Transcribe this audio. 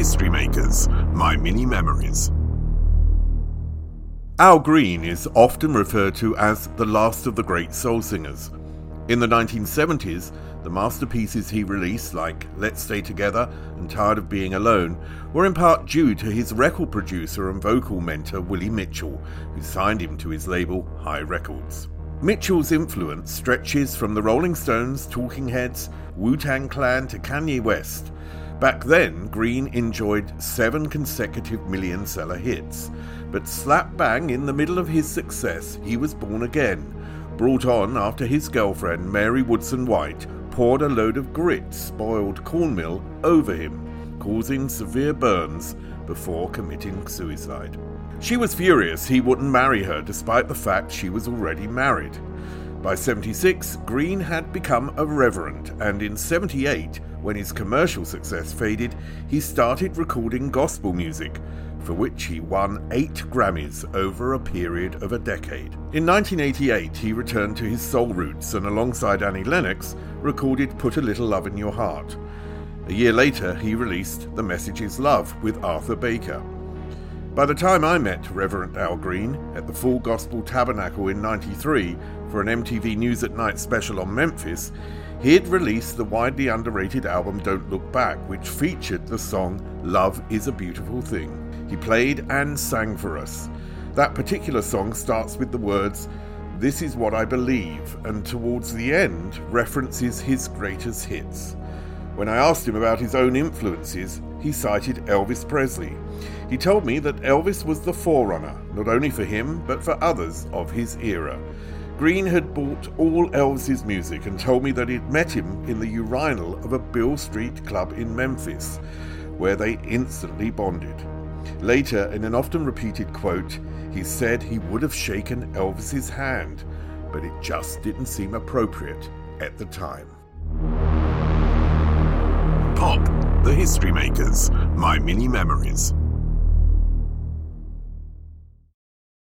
History Makers, My Mini Memories. Al Green is often referred to as the last of the great soul singers. In the 1970s, the masterpieces he released, like Let's Stay Together and Tired of Being Alone, were in part due to his record producer and vocal mentor Willie Mitchell, who signed him to his label Hi Records. Mitchell's influence stretches from the Rolling Stones, Talking Heads, Wu Tang Clan to Kanye West. Back then, Green enjoyed seven consecutive million seller hits, but slap bang in the middle of his success, he was born again, brought on after his girlfriend Mary Woodson White poured a load of grit spoiled cornmeal over him, causing severe burns before committing suicide. She was furious he wouldn't marry her despite the fact she was already married. By 76, Green had become a reverend, and in 78, when his commercial success faded, he started recording gospel music, for which he won eight Grammys over a period of a decade. In 1988, he returned to his soul roots and, alongside Annie Lennox, recorded Put a Little Love in Your Heart. A year later, he released The Message is Love with Arthur Baker. By the time I met Reverend Al Green at the Full Gospel Tabernacle in 93 for an MTV News at Night special on Memphis, he had released the widely underrated album Don't Look Back, which featured the song Love is a Beautiful Thing. He played and sang for us. That particular song starts with the words, This is what I believe, and towards the end references his greatest hits. When I asked him about his own influences, he cited Elvis Presley. He told me that Elvis was the forerunner, not only for him, but for others of his era. Green had bought all Elvis's music and told me that he'd met him in the urinal of a Beale Street club in Memphis, where they instantly bonded. Later, in an often repeated quote, he said he would have shaken Elvis's hand, but it just didn't seem appropriate at the time. The History Makers, My Mini Memories.